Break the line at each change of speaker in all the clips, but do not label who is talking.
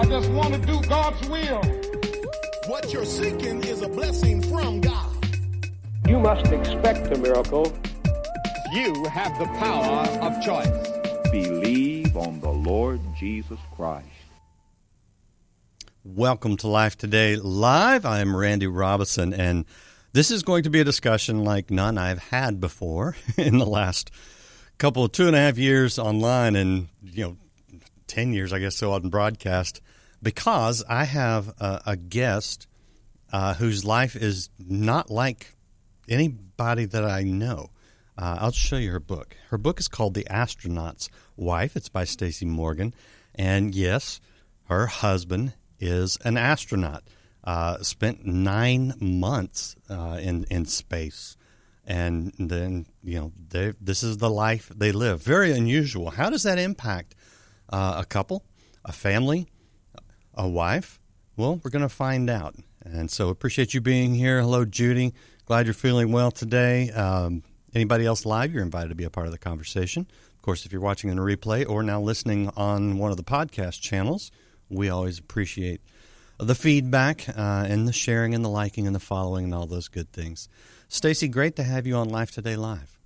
I just want to do God's will.
What you're seeking is a blessing from God.
You must expect a miracle.
You have the power of choice.
Believe on the Lord Jesus Christ.
Welcome to Life Today Live. I am Randy Robinson, and this is going to be a discussion like none I've had before in the last couple of two and a half years online and, you know, 10 years, I guess, so on broadcast, because I have a, a guest uh, whose life is not like anybody that I know. Uh, I'll show you her book. Her book is called The Astronaut's Wife. It's by Stacey Morgan. And yes, her husband is an astronaut. Uh, spent nine months uh, in in space, and then you know this is the life they live. Very unusual. How does that impact uh, a couple, a family, a wife? Well, we're going to find out. And so appreciate you being here. Hello, Judy. Glad you're feeling well today. Um, anybody else live? You're invited to be a part of the conversation. Of course, if you're watching in a replay or now listening on one of the podcast channels, we always appreciate the feedback uh, and the sharing and the liking and the following and all those good things. Stacey, great to have you on Life Today Live.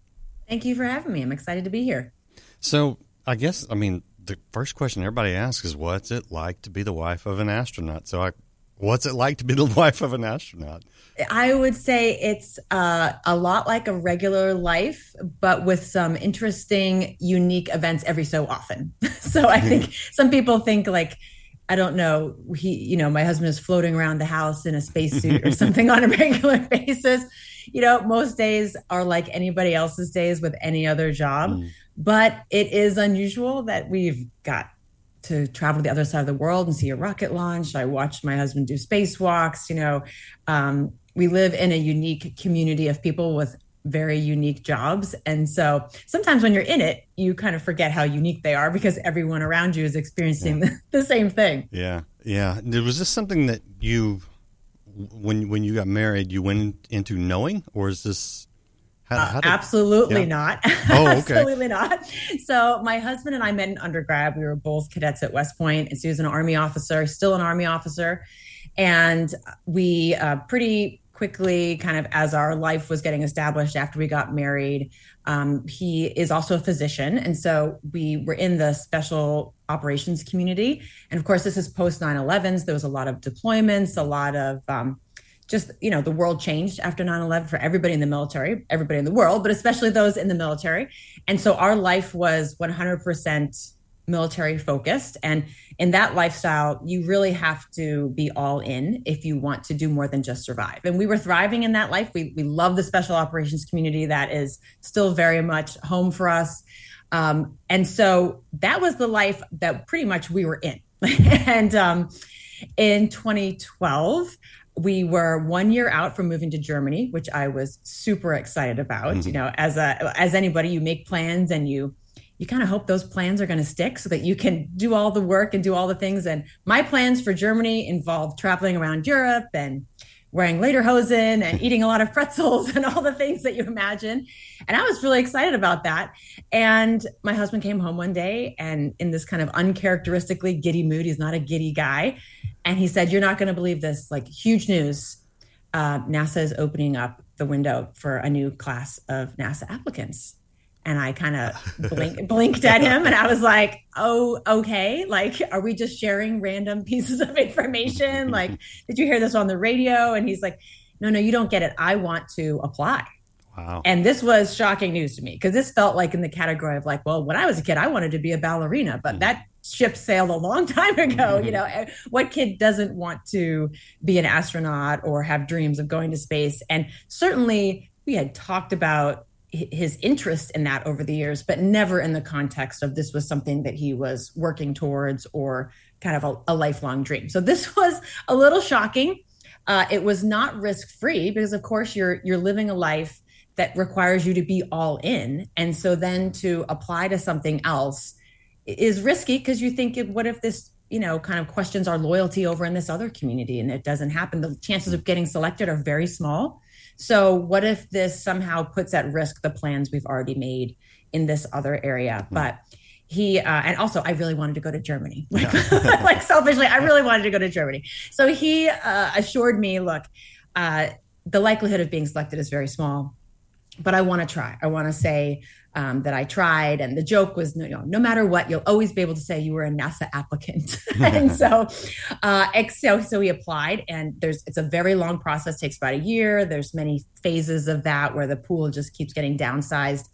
Thank you for having me. I'm excited to be here.
So, I guess, I mean, the first question everybody asks is, what's it like to be the wife of an astronaut? So, I, what's it like to be the wife of an astronaut?
I would say it's uh, a lot like a regular life, but with some interesting, unique events every so often. so, I think some people think like, I don't know, he, you know, my husband is floating around the house in a spacesuit or something on a regular basis. You know, most days are like anybody else's days with any other job, mm. But it is unusual that we've got to travel to the other side of the world and see a rocket launch. I watched my husband do spacewalks. You know, um, we live in a unique community of people with very unique jobs. And so sometimes when you're in it, you kind of forget how unique they are because everyone around you is experiencing yeah. the, the same thing.
Yeah. Yeah. Was this something that you, when when you got married, you went into knowing, or is this?
How, how did, uh, absolutely yeah. not. Oh, okay. absolutely not. So my husband and I met in undergrad. We were both cadets at West Point, and so he was an Army officer, still an Army officer, and we uh, pretty quickly, kind of as our life was getting established after we got married. Um, he is also a physician. And so we were in the special operations community. And of course, this is post 9 11s. There was a lot of deployments, a lot of um, just, you know, the world changed after 9 11 for everybody in the military, everybody in the world, but especially those in the military. And so our life was 100% military focused. And in that lifestyle, you really have to be all in if you want to do more than just survive. And we were thriving in that life. We, we love the special operations community that is still very much home for us. Um, and so that was the life that pretty much we were in. and um, in 2012, we were one year out from moving to Germany, which I was super excited about. Mm-hmm. You know, as a as anybody, you make plans and you you kind of hope those plans are going to stick so that you can do all the work and do all the things. And my plans for Germany involved traveling around Europe and wearing lederhosen and eating a lot of pretzels and all the things that you imagine. And I was really excited about that. And my husband came home one day and in this kind of uncharacteristically giddy mood, he's not a giddy guy. And he said, You're not going to believe this, like huge news. Uh, NASA is opening up the window for a new class of NASA applicants and I kind of blink, blinked at him and I was like, oh, okay. Like, are we just sharing random pieces of information? Like, did you hear this on the radio? And he's like, no, no, you don't get it. I want to apply. Wow. And this was shocking news to me because this felt like in the category of like, well, when I was a kid, I wanted to be a ballerina, but mm-hmm. that ship sailed a long time ago. You know, eh, what kid doesn't want to be an astronaut or have dreams of going to space? And certainly we had talked about his interest in that over the years, but never in the context of this was something that he was working towards or kind of a, a lifelong dream. So this was a little shocking. Uh, it was not risk free because, of course, you're you're living a life that requires you to be all in, and so then to apply to something else is risky because you think, what if this you know kind of questions our loyalty over in this other community and it doesn't happen? The chances of getting selected are very small. So, what if this somehow puts at risk the plans we've already made in this other area? Mm-hmm. But he uh, and also I really wanted to go to Germany. Like, yeah. like selfishly, I really wanted to go to Germany. So he uh, assured me, look, uh, the likelihood of being selected is very small, but I want to try. I want to say um, that I tried. And the joke was, you know, no matter what, you'll always be able to say you were a NASA applicant. and so, uh, so, so he applied, and there's it's a very long process, takes about a year. There's many phases of that where the pool just keeps getting downsized.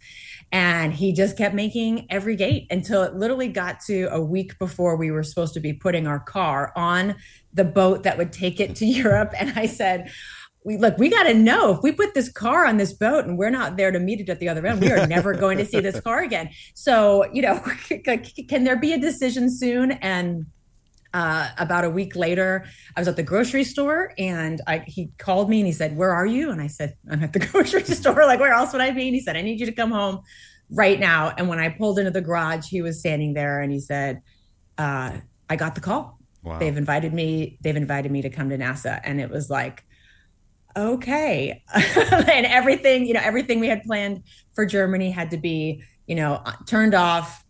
And he just kept making every gate until it literally got to a week before we were supposed to be putting our car on the boat that would take it to Europe. And I said, we look, we got to know if we put this car on this boat and we're not there to meet it at the other end, we are never going to see this car again. So, you know, can there be a decision soon? And uh, about a week later, I was at the grocery store and I, he called me and he said, Where are you? And I said, I'm at the grocery store. Like, where else would I be? And he said, I need you to come home right now. And when I pulled into the garage, he was standing there and he said, uh, I got the call. Wow. They've invited me, they've invited me to come to NASA. And it was like, okay. And everything you know everything we had planned for germany had to be you know turned off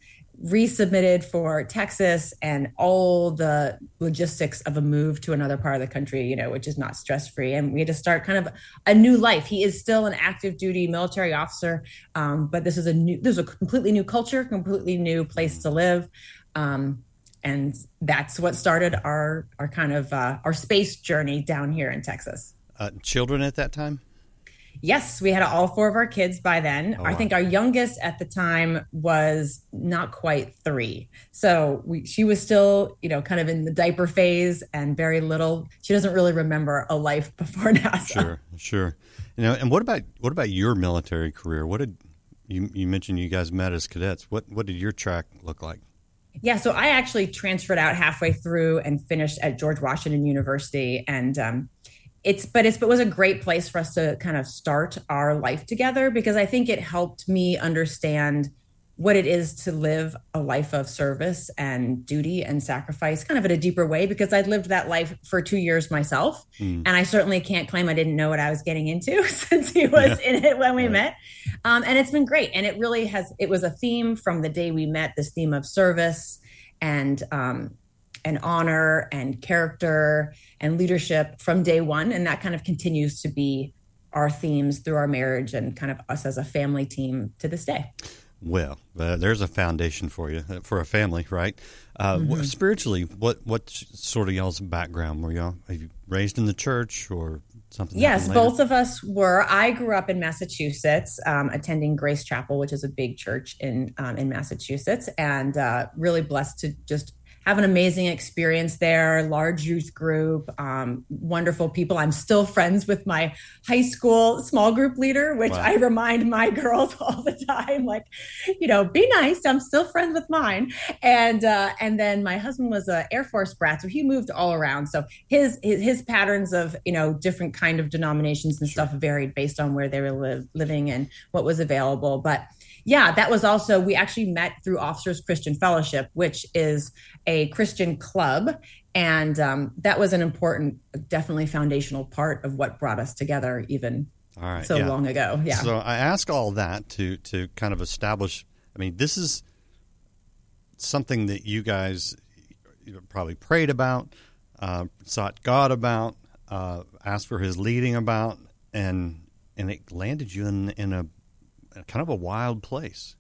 resubmitted for texas and all the logistics of a move to another part of the country you know which is not stress free and we had to start kind of a new life. He is still an active duty military officer um, but this is a new this is a completely new culture completely new place to live. Um, and that's what started our our kind of uh, our space journey down here in texas
uh, children at that time?
Yes, we had all four of our kids by then. Oh, I think our youngest at the time was not quite three. So we, she was still, you know, kind of in the diaper phase and very little. She doesn't really remember a life before NASA.
Sure, sure. You know, and what about what about your military career? What did you you mentioned you guys met as cadets? What what did your track look like?
Yeah, so I actually transferred out halfway through and finished at George Washington University, and um, it's but it's but was a great place for us to kind of start our life together because I think it helped me understand what it is to live a life of service and duty and sacrifice kind of in a deeper way because I'd lived that life for two years myself. Mm. And I certainly can't claim I didn't know what I was getting into since he was yeah. in it when we met. Um, and it's been great. And it really has, it was a theme from the day we met this theme of service and um, and honor and character and leadership from day one. And that kind of continues to be our themes through our marriage and kind of us as a family team to this day.
Well, uh, there's a foundation for you uh, for a family, right? Uh, mm-hmm. what, spiritually, what what sort of y'all's background were y'all? Have you raised in the church or something?
Yes, both of us were. I grew up in Massachusetts, um, attending Grace Chapel, which is a big church in um, in Massachusetts, and uh, really blessed to just have an amazing experience there large youth group um, wonderful people i'm still friends with my high school small group leader which wow. i remind my girls all the time like you know be nice i'm still friends with mine and uh, and then my husband was a air force brat so he moved all around so his his, his patterns of you know different kind of denominations and sure. stuff varied based on where they were li- living and what was available but yeah, that was also, we actually met through Officers Christian Fellowship, which is a Christian club. And um, that was an important, definitely foundational part of what brought us together, even so yeah. long ago. Yeah.
So I ask all that to, to kind of establish, I mean, this is something that you guys probably prayed about, uh, sought God about, uh, asked for his leading about, and and it landed you in in a kind of a wild place.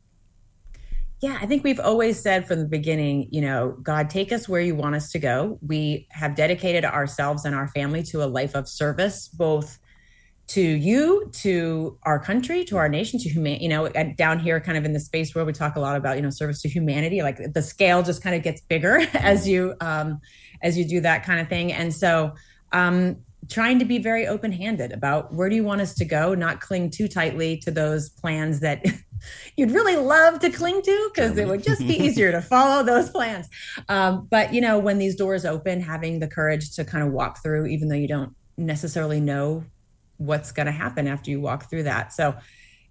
Yeah, I think we've always said from the beginning, you know, God, take us where you want us to go. We have dedicated ourselves and our family to a life of service, both to you, to our country, to our nation, to human. You know, down here, kind of in the space where we talk a lot about, you know, service to humanity. Like the scale just kind of gets bigger as you um, as you do that kind of thing. And so, um, trying to be very open handed about where do you want us to go, not cling too tightly to those plans that you'd really love to cling to because it would just be easier to follow those plans. Um, but, you know, when these doors open, having the courage to kind of walk through, even though you don't necessarily know what's going to happen after you walk through that. So,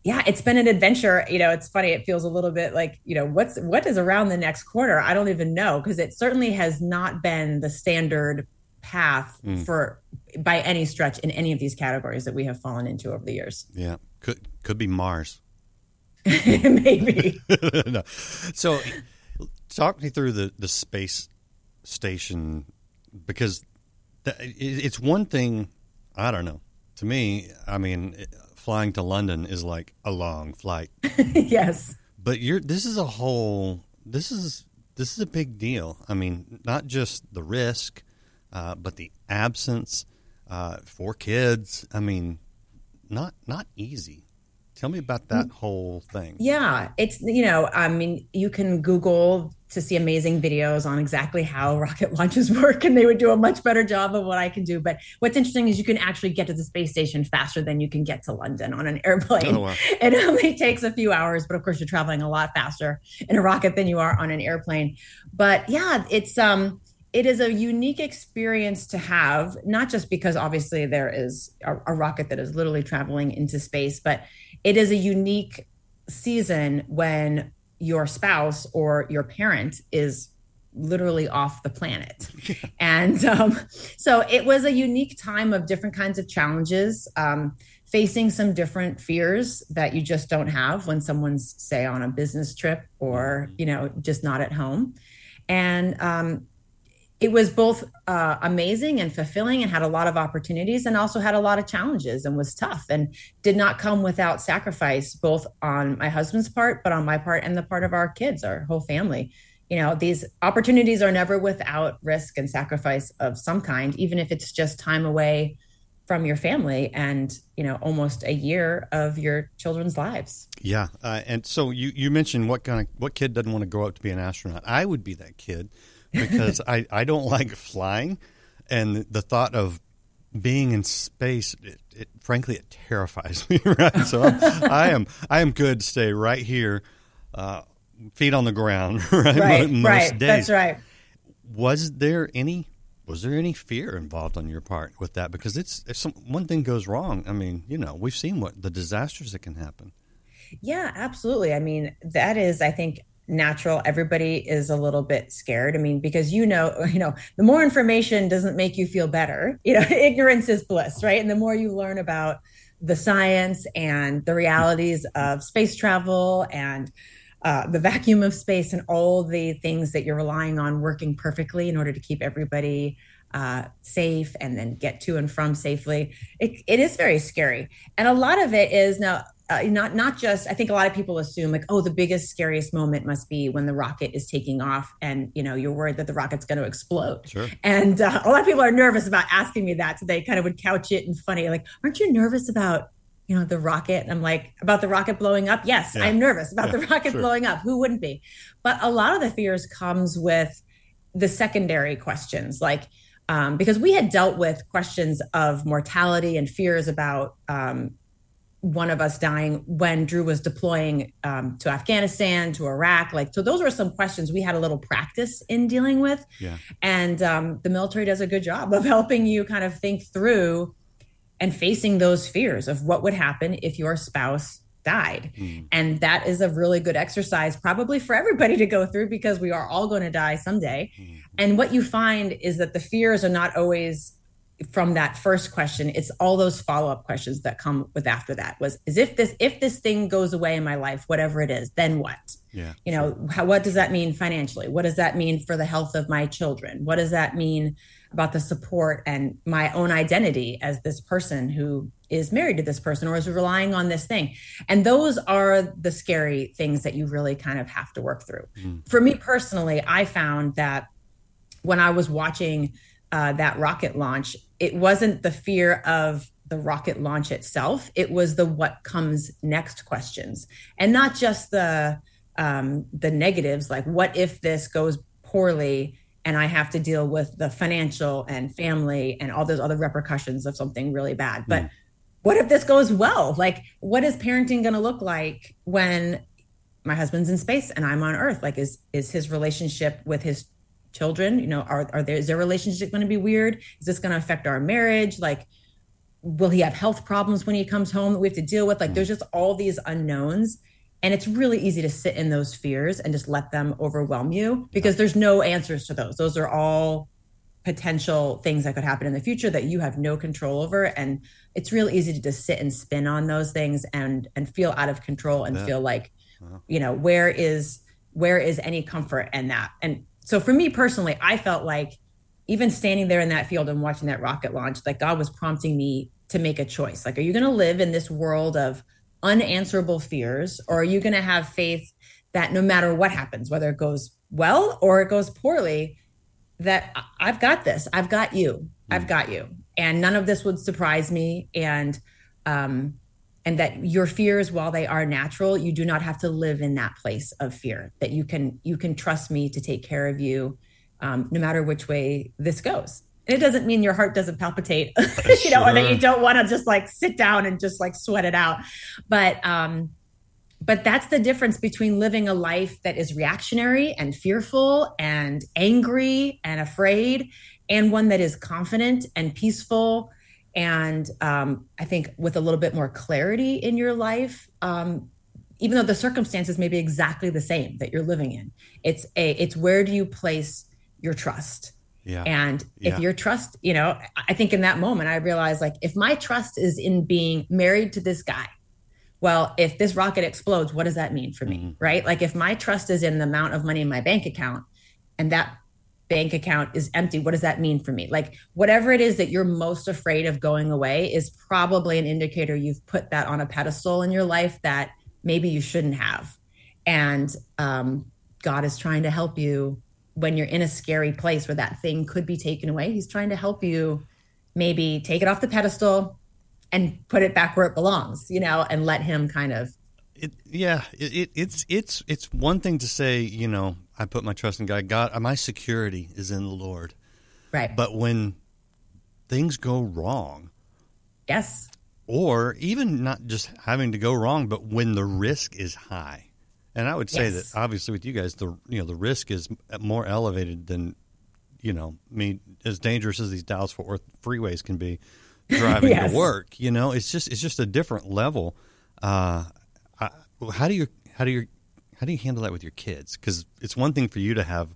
yeah, it's been an adventure. You know, it's funny. It feels a little bit like, you know, what's what is around the next corner? I don't even know because it certainly has not been the standard path mm. for by any stretch in any of these categories that we have fallen into over the years.
Yeah, could could be Mars.
Maybe.
no. So, talk me through the the space station because it's one thing. I don't know. To me, I mean, flying to London is like a long flight.
yes.
But you're this is a whole this is this is a big deal. I mean, not just the risk, uh, but the absence uh, for kids. I mean, not not easy. Tell me about that mm. whole thing.
Yeah, it's you know, I mean, you can Google to see amazing videos on exactly how rocket launches work, and they would do a much better job of what I can do. But what's interesting is you can actually get to the space station faster than you can get to London on an airplane. Oh, wow. It only takes a few hours, but of course, you're traveling a lot faster in a rocket than you are on an airplane. But yeah, it's um it is a unique experience to have, not just because obviously there is a, a, rocket that is literally traveling into space, but it is a unique season when your spouse or your parent is literally off the planet. and um, so it was a unique time of different kinds of challenges, um, facing some different fears that you just don't have when someone's, say, on a business trip or, mm-hmm. you know, just not at home. And um, it was both uh, amazing and fulfilling and had a lot of opportunities and also had a lot of challenges and was tough and did not come without sacrifice both on my husband's part but on my part and the part of our kids our whole family. You know these opportunities are never without risk and sacrifice of some kind even if it's just time away from your family and you know almost a year of your children's lives.
Yeah uh, and so you you mentioned what kind of what kid doesn't want to grow up to be an astronaut. I would be that kid because I, I don't like flying, and the thought of being in space, it, it, frankly, it terrifies me. Right, so I'm, I am I am good to stay right here, uh, feet on the ground. Right,
right, most, right. Days. That's right.
Was there any was there any fear involved on your part with that? Because it's if some one thing goes wrong, I mean, you know, we've seen what the disasters that can happen.
Yeah, absolutely. I mean, that is, I think, natural everybody is a little bit scared i mean because you know you know the more information doesn't make you feel better you know ignorance is bliss right and the more you learn about the science and the realities of space travel and uh, the vacuum of space and all the things that you're relying on working perfectly in order to keep everybody uh, safe and then get to and from safely. It, it is very scary. And a lot of it is now, uh, not not just i think a lot of people assume like oh the biggest scariest moment must be when the rocket is taking off and you know you're worried that the rocket's going to explode
sure.
and uh, a lot of people are nervous about asking me that so they kind of would couch it in funny like aren't you nervous about you know the rocket and i'm like about the rocket blowing up yes yeah. i'm nervous about yeah, the rocket sure. blowing up who wouldn't be but a lot of the fears comes with the secondary questions like um, because we had dealt with questions of mortality and fears about um, one of us dying when Drew was deploying um, to Afghanistan, to Iraq. Like, so those were some questions we had a little practice in dealing with.
Yeah.
And um, the military does a good job of helping you kind of think through and facing those fears of what would happen if your spouse died. Mm. And that is a really good exercise, probably for everybody to go through because we are all going to die someday. Mm. And what you find is that the fears are not always from that first question it's all those follow-up questions that come with after that was is if this if this thing goes away in my life whatever it is then what?
Yeah
you know how, what does that mean financially? What does that mean for the health of my children? What does that mean about the support and my own identity as this person who is married to this person or is relying on this thing? And those are the scary things that you really kind of have to work through. Mm. for me personally i found that when i was watching uh, that rocket launch, it wasn't the fear of the rocket launch itself. It was the what comes next questions, and not just the um, the negatives, like what if this goes poorly and I have to deal with the financial and family and all those other repercussions of something really bad. But mm. what if this goes well? Like, what is parenting going to look like when my husband's in space and I'm on Earth? Like, is is his relationship with his children you know are, are there is their relationship going to be weird? Is this going to affect our marriage? Like will he have health problems when he comes home that we have to deal with? Like there's just all these unknowns and it's really easy to sit in those fears and just let them overwhelm you because there's no answers to those. Those are all potential things that could happen in the future that you have no control over and it's real easy to just sit and spin on those things and and feel out of control and yeah. feel like uh-huh. you know where is where is any comfort in that? And so for me personally, I felt like even standing there in that field and watching that rocket launch, like God was prompting me to make a choice. Like, are you going to live in this world of unanswerable fears, or are you going to have faith that no matter what happens, whether it goes well or it goes poorly, that I've got this, I've got you, I've got you, and none of this would surprise me, and um, and that your fears, while they are natural, you do not have to live in that place of fear. That you can you can trust me to take care of you, um, no matter which way this goes. And it doesn't mean your heart doesn't palpitate, you know, or that you don't want to just like sit down and just like sweat it out. But um, but that's the difference between living a life that is reactionary and fearful and angry and afraid, and one that is confident and peaceful. And um, I think with a little bit more clarity in your life, um, even though the circumstances may be exactly the same that you're living in, it's a it's where do you place your trust? Yeah. And if yeah. your trust, you know, I think in that moment I realized like if my trust is in being married to this guy, well, if this rocket explodes, what does that mean for me? Mm-hmm. Right? Like if my trust is in the amount of money in my bank account and that bank account is empty, what does that mean for me? Like whatever it is that you're most afraid of going away is probably an indicator you've put that on a pedestal in your life that maybe you shouldn't have. And um, God is trying to help you when you're in a scary place where that thing could be taken away, he's trying to help you maybe take it off the pedestal and put it back where it belongs, you know, and let him kind of
it, yeah, it, it, it's it's it's one thing to say, you know, I put my trust in God. God, my security is in the Lord.
Right.
But when things go wrong,
yes,
or even not just having to go wrong, but when the risk is high, and I would say yes. that obviously with you guys, the you know the risk is more elevated than you know. I mean, as dangerous as these Dallas Fort Worth freeways can be, driving yes. to work. You know, it's just it's just a different level. Uh, I, how do you how do you how do you handle that with your kids? Because it's one thing for you to have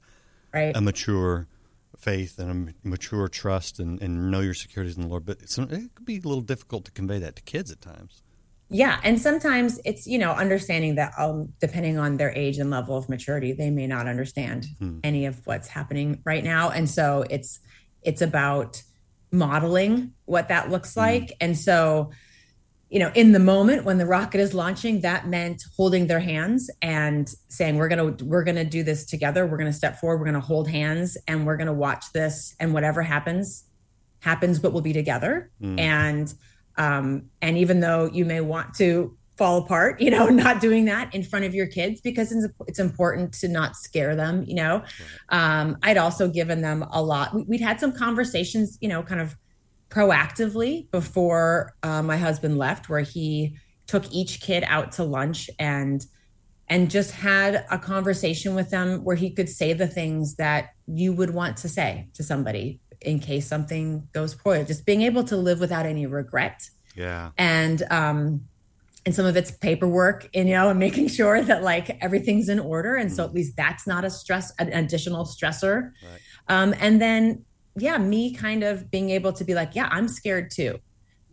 right.
a mature faith and a mature trust and, and know your securities in the Lord, but it could be a little difficult to convey that to kids at times
yeah and sometimes it's you know understanding that um, depending on their age and level of maturity they may not understand hmm. any of what's happening right now and so it's it's about modeling what that looks hmm. like and so you know in the moment when the rocket is launching that meant holding their hands and saying we're going to we're to do this together we're going to step forward we're going to hold hands and we're going to watch this and whatever happens happens but we'll be together hmm. and um, and even though you may want to fall apart, you know, not doing that in front of your kids because it's, it's important to not scare them, you know. Um, I'd also given them a lot. We, would had some conversations, you know, kind of proactively before uh, my husband left, where he took each kid out to lunch and and just had a conversation with them where he could say the things that you would want to say to somebody in case something goes poorly. Just being able to live without any regret.
Yeah.
And um and some of it's paperwork, you know, and making sure that like everything's in order. And mm. so at least that's not a stress, an additional stressor. Right. Um, and then yeah, me kind of being able to be like, yeah, I'm scared too,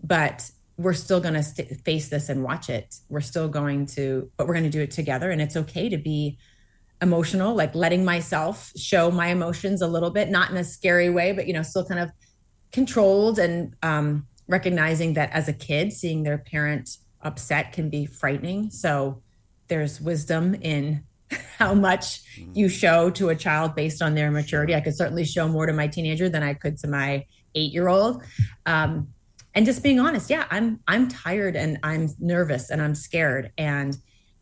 but we're still going to st- face this and watch it. We're still going to, but we're going to do it together. And it's okay to be emotional, like letting myself show my emotions a little bit, not in a scary way, but you know, still kind of controlled and um, recognizing that as a kid, seeing their parent upset can be frightening. So there's wisdom in how much mm-hmm. you show to a child based on their maturity. I could certainly show more to my teenager than I could to my eight year old. Um, and just being honest, yeah, I'm I'm tired and I'm nervous and I'm scared. And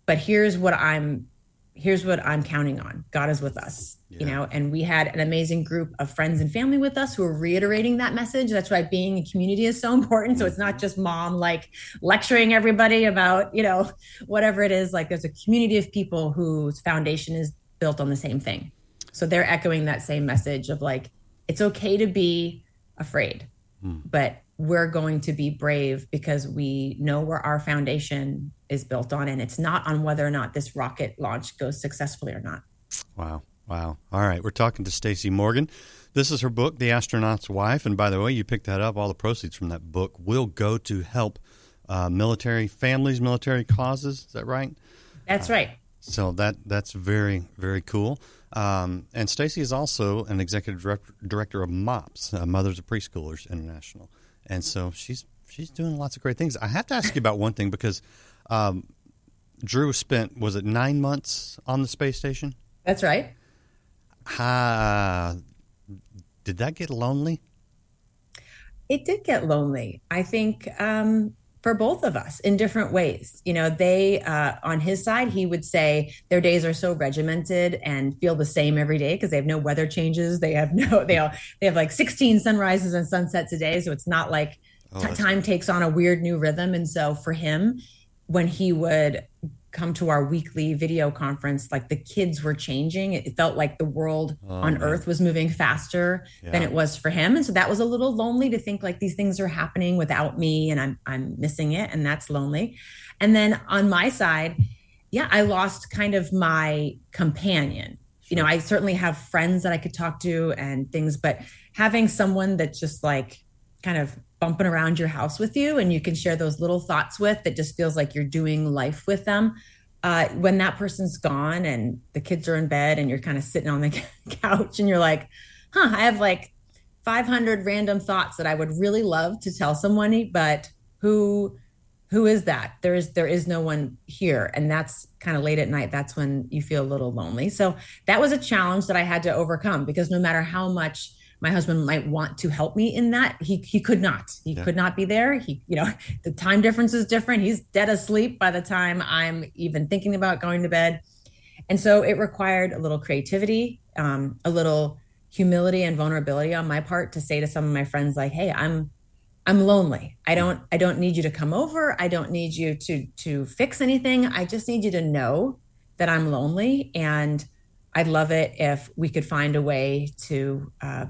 but here's what I'm here's what I'm counting on. God is with us, yeah. you know, and we had an amazing group of friends and family with us who are reiterating that message. That's why being a community is so important. So it's not mm-hmm. just mom like lecturing everybody about, you know, whatever it is. Like there's a community of people whose foundation is built on the same thing. So they're echoing that same message of like, it's okay to be afraid, but we're going to be brave because we know where our foundation is built on and it's not on whether or not this rocket launch goes successfully or not.
Wow. Wow. All right. We're talking to stacey morgan. This is her book the astronaut's wife. And by the way you picked that up. All the proceeds from that book will go to help uh, military families military causes. Is that right?
That's uh, right.
So that that's very very cool. Um, and Stacey is also an executive director, director of MOPS, uh, Mothers of Preschoolers International, and so she's she's doing lots of great things. I have to ask you about one thing because um, Drew spent was it nine months on the space station?
That's right.
Uh, did that get lonely?
It did get lonely. I think um, for both of us in different ways. You know, they uh, on his side, he would say their days are so regimented and feel the same every day because they have no weather changes. They have no they all they have like 16 sunrises and sunsets a day, so it's not like oh, t- time takes on a weird new rhythm. And so for him, when he would come to our weekly video conference, like the kids were changing. It felt like the world oh, on man. earth was moving faster yeah. than it was for him. And so that was a little lonely to think like these things are happening without me and I'm I'm missing it and that's lonely. And then on my side, yeah, I lost kind of my companion. Sure. You know, I certainly have friends that I could talk to and things, but having someone that just like kind of bumping around your house with you and you can share those little thoughts with that just feels like you're doing life with them. Uh, when that person's gone and the kids are in bed and you're kind of sitting on the couch and you're like huh i have like 500 random thoughts that i would really love to tell someone but who who is that? There is there is no one here. And that's kind of late at night that's when you feel a little lonely. So that was a challenge that i had to overcome because no matter how much my husband might want to help me in that. He he could not. He yeah. could not be there. He you know the time difference is different. He's dead asleep by the time i'm even thinking about going to bed. And so it required a little creativity um, a little humility and vulnerability on my part to say to some of my friends like hey i'm i'm lonely. I don't i don't need you to come over. I don't need you to to fix anything. I just need you to know that i'm lonely and I'd love it if we could find a way to uh,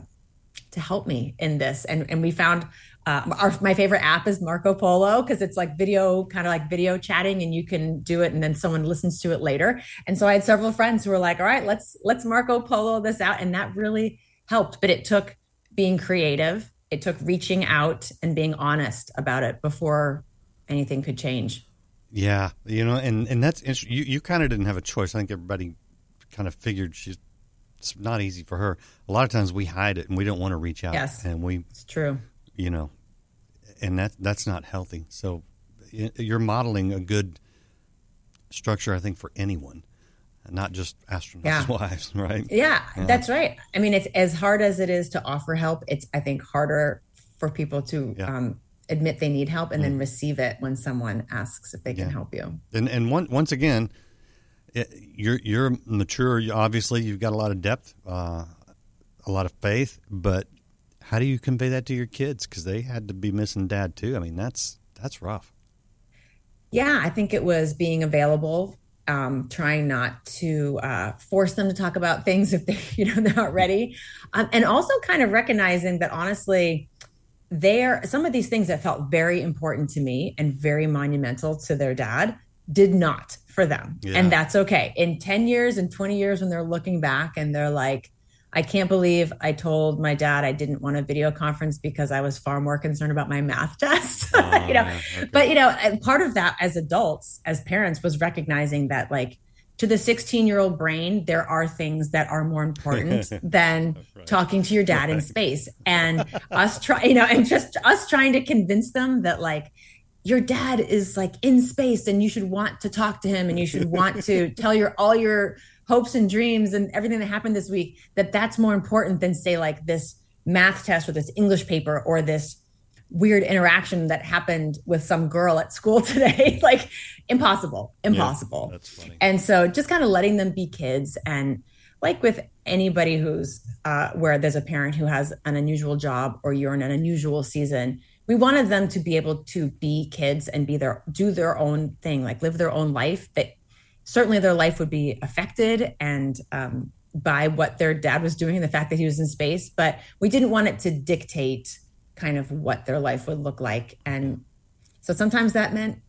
to help me in this. And and we found uh, our my favorite app is Marco Polo because it's like video, kind of like video chatting, and you can do it, and then someone listens to it later. And so I had several friends who were like, "All right, let's let's Marco Polo this out," and that really helped. But it took being creative. It took reaching out and being honest about it before anything could change.
Yeah, you know, and and that's you. You kind of didn't have a choice. I think everybody kind of figured she's it's not easy for her. A lot of times we hide it and we don't want to reach out.
Yes,
and we
it's true.
You know, and that that's not healthy. So you're modeling a good structure, I think, for anyone, not just astronauts' yeah. wives, right?
Yeah, yeah, that's right. I mean, it's as hard as it is to offer help. It's I think harder for people to yeah. um, admit they need help and mm. then receive it when someone asks if they can help you.
And and one, once again you're you're mature. Obviously, you've got a lot of depth, uh, a lot of faith. But how do you convey that to your kids? Because they had to be missing dad too. I mean, that's that's rough.
Yeah, I think it was being available, um, trying not to uh, force them to talk about things if they you know they're not ready, um, and also kind of recognizing that honestly. There, some of these things that felt very important to me and very monumental to their dad did not for them. Yeah. And that's okay. In 10 years and 20 years, when they're looking back and they're like, I can't believe I told my dad I didn't want a video conference because I was far more concerned about my math test. Uh, you know, okay. but you know, part of that as adults, as parents, was recognizing that like to the 16 year old brain, there are things that are more important than right. talking to your dad right. in space. And us try, you know, and just us trying to convince them that like your dad is like in space and you should want to talk to him and you should want to tell your all your hopes and dreams and everything that happened this week that that's more important than say like this math test or this english paper or this weird interaction that happened with some girl at school today like impossible impossible yeah, that's funny. and so just kind of letting them be kids and like with anybody who's uh, where there's a parent who has an unusual job or you're in an unusual season we wanted them to be able to be kids and be their do their own thing like live their own life that certainly their life would be affected and um, by what their dad was doing and the fact that he was in space but we didn't want it to dictate kind of what their life would look like. And so sometimes that meant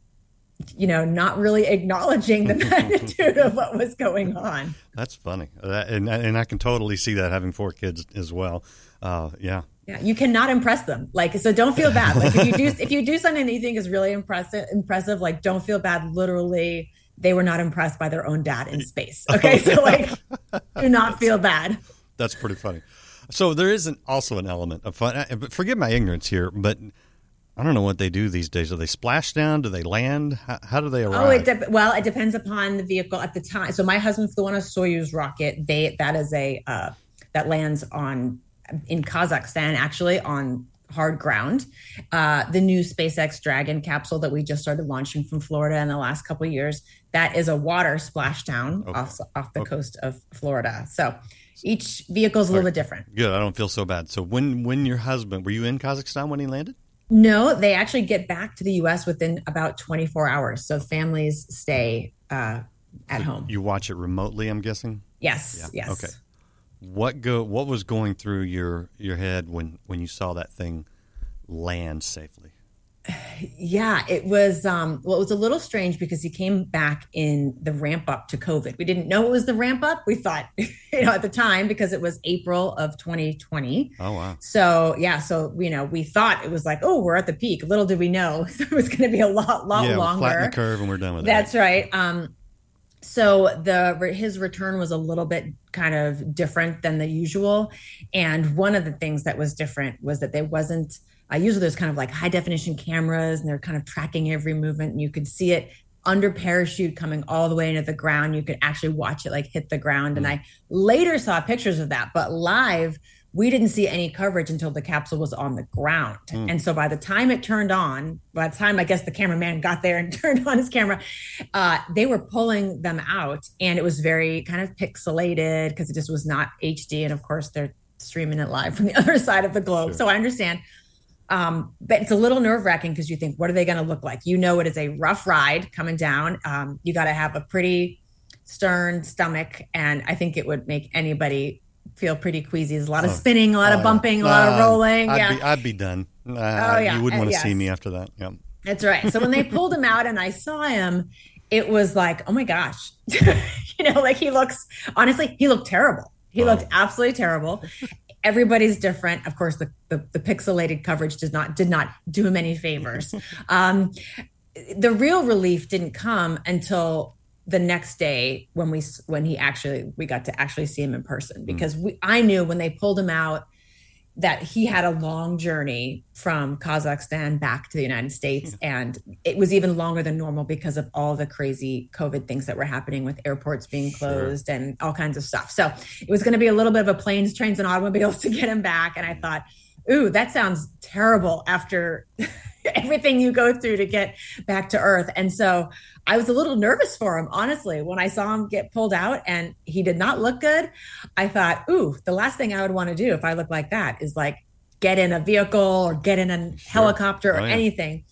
you know not really acknowledging the magnitude of what was going on.
That's funny. And, and i can totally see that having four kids as well. Uh, yeah
yeah, you cannot impress them. Like, so don't feel bad. Like, if you do if you do something that you think is really impressive, impressive, like don't feel bad. Literally, they were not impressed by their own dad in space. Okay, so like, do not feel bad.
That's pretty funny. So there is an, also an element of fun. Uh, forgive my ignorance here, but I don't know what they do these days. Do they splash down? Do they land? How, how do they arrive?
Oh, it de- well, it depends upon the vehicle at the time. So my husband flew on a Soyuz rocket. They that is a uh, that lands on in Kazakhstan, actually on hard ground. Uh, the new SpaceX Dragon capsule that we just started launching from Florida in the last couple of years, that is a water splashdown okay. off off the okay. coast of Florida. So each vehicle is a little bit different.
Good. I don't feel so bad. So when when your husband were you in Kazakhstan when he landed?
No, they actually get back to the U.S. within about 24 hours. So families stay uh, at home.
You watch it remotely, I'm guessing.
Yes. Yeah. Yes.
Okay. What go? What was going through your your head when when you saw that thing land safely?
yeah, it was um well it was a little strange because he came back in the ramp up to COVID. We didn't know it was the ramp up. We thought, you know, at the time because it was April of 2020.
Oh wow.
So yeah, so you know, we thought it was like, oh, we're at the peak. Little did we know it was gonna be a lot, lot
yeah,
longer.
Flatten the curve and we're done with
That's right. Um so the his return was a little bit kind of different than the usual. And one of the things that was different was that there wasn't uh, usually there's kind of like high definition cameras and they're kind of tracking every movement and you could see it under parachute coming all the way into the ground. You could actually watch it like hit the ground. Mm. and i later saw pictures of that but live we didn't see any coverage until the capsule was on the ground. Mm. And so by the time it turned on, by the time I guess the cameraman got there and turned on his camera, uh, they were pulling them out and it was very kind of pixelated because it just was not HD. And of course, they're streaming it live from the other side of the globe. Sure. So I understand um, but it's a little nerve wracking because you think, what are they going to look like? You know, it is a rough ride coming down. Um, you got to have a pretty stern stomach. And I think it would make anybody feel pretty queasy. There's a lot of oh, spinning, a lot of bumping, a lot of rolling.
I'd
yeah.
Be, I'd be done. Uh, oh, yeah. You wouldn't want to yes. see me after that. Yeah.
That's right. So when they pulled him out and I saw him, it was like, oh my gosh. you know, like he looks, honestly, he looked terrible. He oh. looked absolutely terrible everybody's different. Of course, the, the, the pixelated coverage does not did not do him any favors. um, the real relief didn't come until the next day when we when he actually we got to actually see him in person hmm. because we I knew when they pulled him out that he had a long journey from Kazakhstan back to the United States. And it was even longer than normal because of all the crazy COVID things that were happening with airports being closed sure. and all kinds of stuff. So it was going to be a little bit of a planes, trains, and automobiles to get him back. And I hmm. thought, ooh, that sounds terrible after everything you go through to get back to earth. And so I was a little nervous for him, honestly, when I saw him get pulled out and he did not look good. I thought, ooh, the last thing I would want to do if I look like that is like get in a vehicle or get in a sure. helicopter or oh, yeah. anything.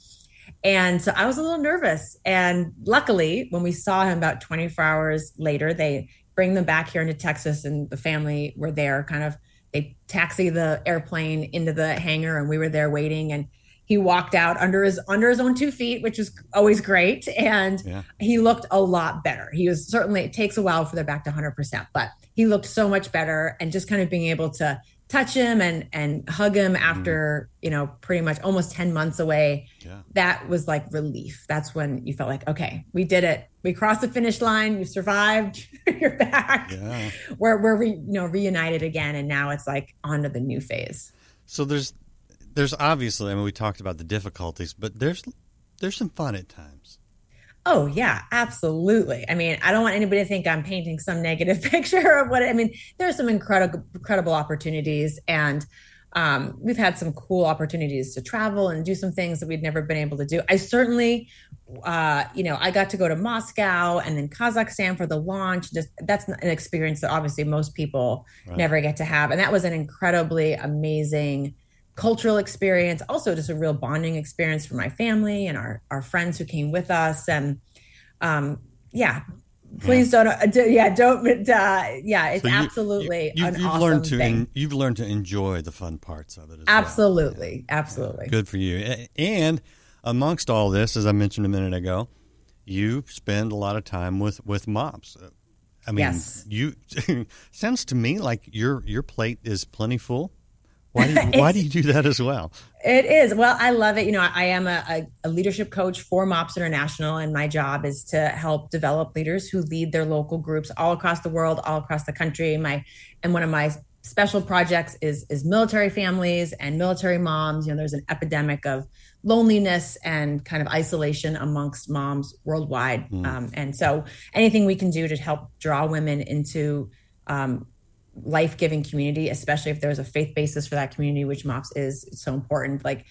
And so I was a little nervous. And luckily, when we saw him about 24 hours later, they bring them back here into Texas and the family were there kind of they taxi the airplane into the hangar and we were there waiting. And he walked out under his under his own two feet which is always great. And yeah. he looked a lot better. He was certainly it takes a while for they're back to 100% but he looked so much better. And just kind of being able to touch him and and hug him after mm. you know pretty much almost 10 months away yeah. that was like relief that's when you felt like okay we did it we crossed the finish line you survived you're back yeah. we're, we're re, you know reunited again and now it's like on to the new phase
so there's there's obviously, I mean, we talked about the difficulties, but there's there's some fun at times.
Oh yeah, absolutely. I mean, I don't want anybody to think I'm painting some negative picture of what I mean. There are some incredible, incredible opportunities, and um, we've had some cool opportunities to travel and do some things that we'd never been able to do. I certainly, uh, you know, I got to go to Moscow and then Kazakhstan for the launch. Just that's an experience that obviously most people right. never get to have, and that was an incredibly amazing cultural experience, also just a real bonding experience for my family and our our friends who came with us. And um, yeah, please yeah. don't, uh, do, yeah, don't, uh, yeah, it's so you, absolutely you, have
awesome learned to in, you've learned to enjoy the fun parts of it.
absolutely,
well.
absolutely,
yeah. good for you. And amongst all this, as I mentioned a minute ago, you spend a lot of time with with mops. I mean,
yes.
you sounds to me like your your plate is plenty full Why do you, why do you do that as well?
It is. Well, I love it. You know, I, I am a, a, a, leadership coach for MOPS International, and my job is to help develop leaders who lead their local groups all across the world, all across the country. My and one of my special projects is is military families and military moms. You know, there's an epidemic of loneliness and kind of isolation amongst moms worldwide, mm. um, and so anything we can do to help draw women into um, life-giving community especially if there's a faith basis for that community which MOPS is so important. Like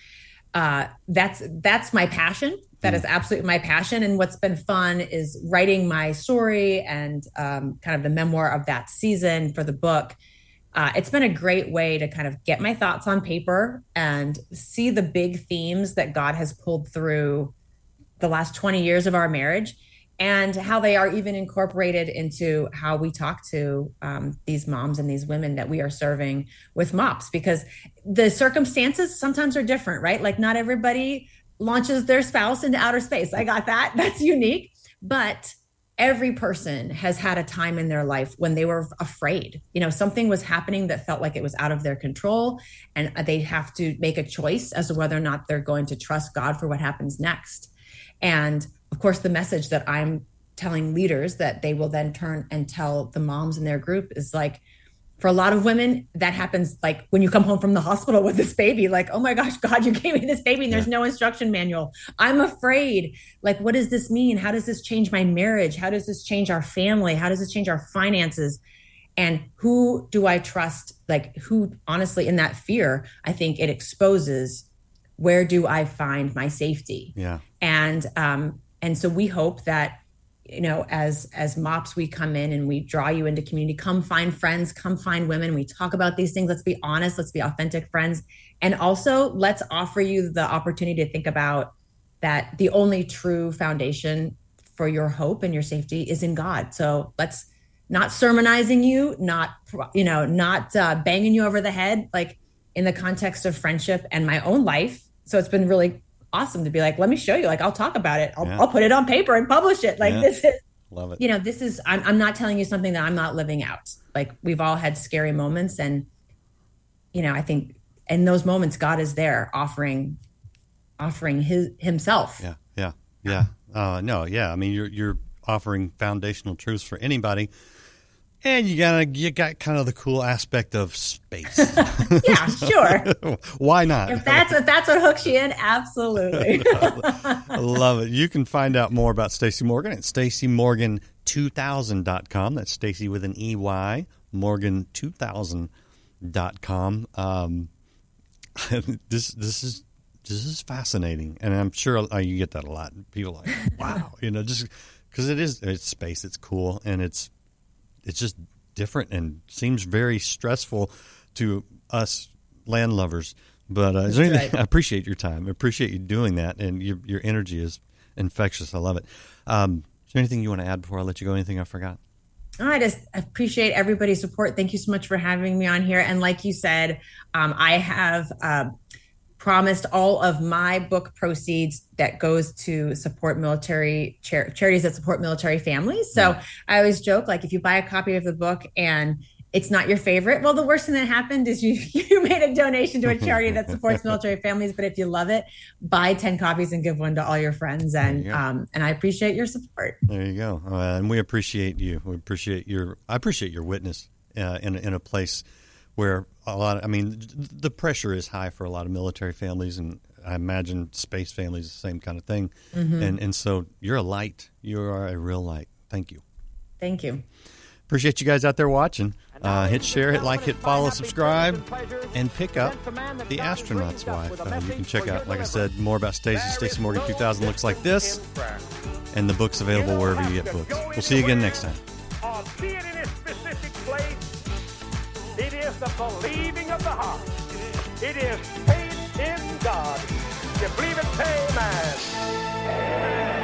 uh, that's that's my passion. That mm. is absolutely my passion. And what's been fun is writing my story and um, kind of the memoir of that season for the book. Uh, it's been a great way to kind of get my thoughts on paper and see the big themes that god has pulled through the last 20 years of our marriage and how they are even incorporated into how we talk to um, these moms and these women that we are serving with MOPS because the circumstances sometimes are different right? Like not everybody launches their spouse into outer space. I got that. That's unique. But every person has had a time in their life when they were afraid. You know something was happening that felt like it was out of their control and they have to make a choice as to whether or not they're going to trust god for what happens next. And of course, the message that I'm telling leaders that they will then turn and tell the moms in their group is like, for a lot of women, that happens like when you come home from the hospital with this baby, like, oh my gosh, God, you gave me this baby and there's yeah. no instruction manual. I'm afraid. Like, what does this mean? How does this change my marriage? How does this change our family? How does this change our finances? And who do I trust? Like, who honestly, in that fear, I think it exposes where do I find my safety?
Yeah.
And um, and so we hope that you know as as MOPS we come in and we draw you into community. Come find friends come find women. We talk about these things. Let's be honest. Let's be authentic friends. And also let's offer you the opportunity to think about that the only true foundation for your hope and your safety is in god. So let's not sermonizing you not you know not uh, banging you over the head like in the context of friendship and my own life. So it's been really awesome to be like, let me show you. Like, I'll talk about it. I'll, yeah. I'll put it on paper and publish it. Like, yeah. this is,
love it.
You know, this is, I'm, I'm not telling you something that I'm not living out. Like, we've all had scary moments. And, you know, I think in those moments, God is there offering, offering his, himself.
Yeah. Yeah. Yeah. Uh, no, yeah. I mean, you're, you're offering foundational truths for anybody and you got you got kind of the cool aspect of space.
yeah, sure.
Why not?
If that's what that's what hooks you in, absolutely.
I love it. You can find out more about Stacey Morgan at staceymorgan2000.com. That's Stacey with an E Y, Morgan2000.com. Um, this this is this is fascinating, and I'm sure uh, you get that a lot. People like, wow, you know, just because it is it's space, it's cool, and it's it's just different and seems very stressful to us land lovers. But uh, anything, right. I appreciate your time. I appreciate you doing that, and your your energy is infectious. I love it. Um, is there anything you want to add before I let you go? Anything I forgot?
I just appreciate everybody's support. Thank you so much for having me on here. And like you said, um, I have uh, promised all of my book proceeds that goes to support military char- charities that support military families. So yeah. I always joke like if you buy a copy of the book and it's not your favorite, well, the worst thing that happened is you you made a donation to a charity that supports military families. But if you love it, buy ten copies and give one to all your friends. And um, and I appreciate your support.
There you go, uh, and we appreciate you. We appreciate your. I appreciate your witness uh, in in a place where a lot. Of, I mean, the pressure is high for a lot of military families, and I imagine space families the same kind of thing. Mm-hmm. And and so you're a light. You are a real light. Thank you.
Thank you.
Appreciate you guys out there watching. Uh, hit share, hit like, hit follow, subscribe, and pick up The Astronaut's Wife. Uh, you can check out, like I said, more about Stacey. Stacey Morgan 2000 looks like this, and the book's available wherever you get books. We'll see you again next time it is the believing of the heart. It is faith in God. You believe it, amen. amen.